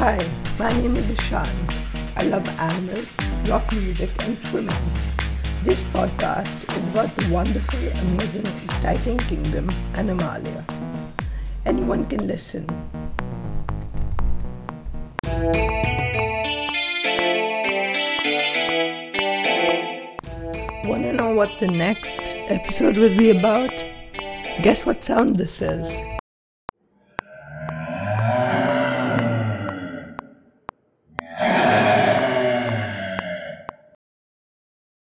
Hi, My name is Ishan. I love animals, rock music, and swimming. This podcast is about the wonderful, amazing, exciting kingdom, Animalia. Anyone can listen. Want to know what the next episode will be about? Guess what sound this is?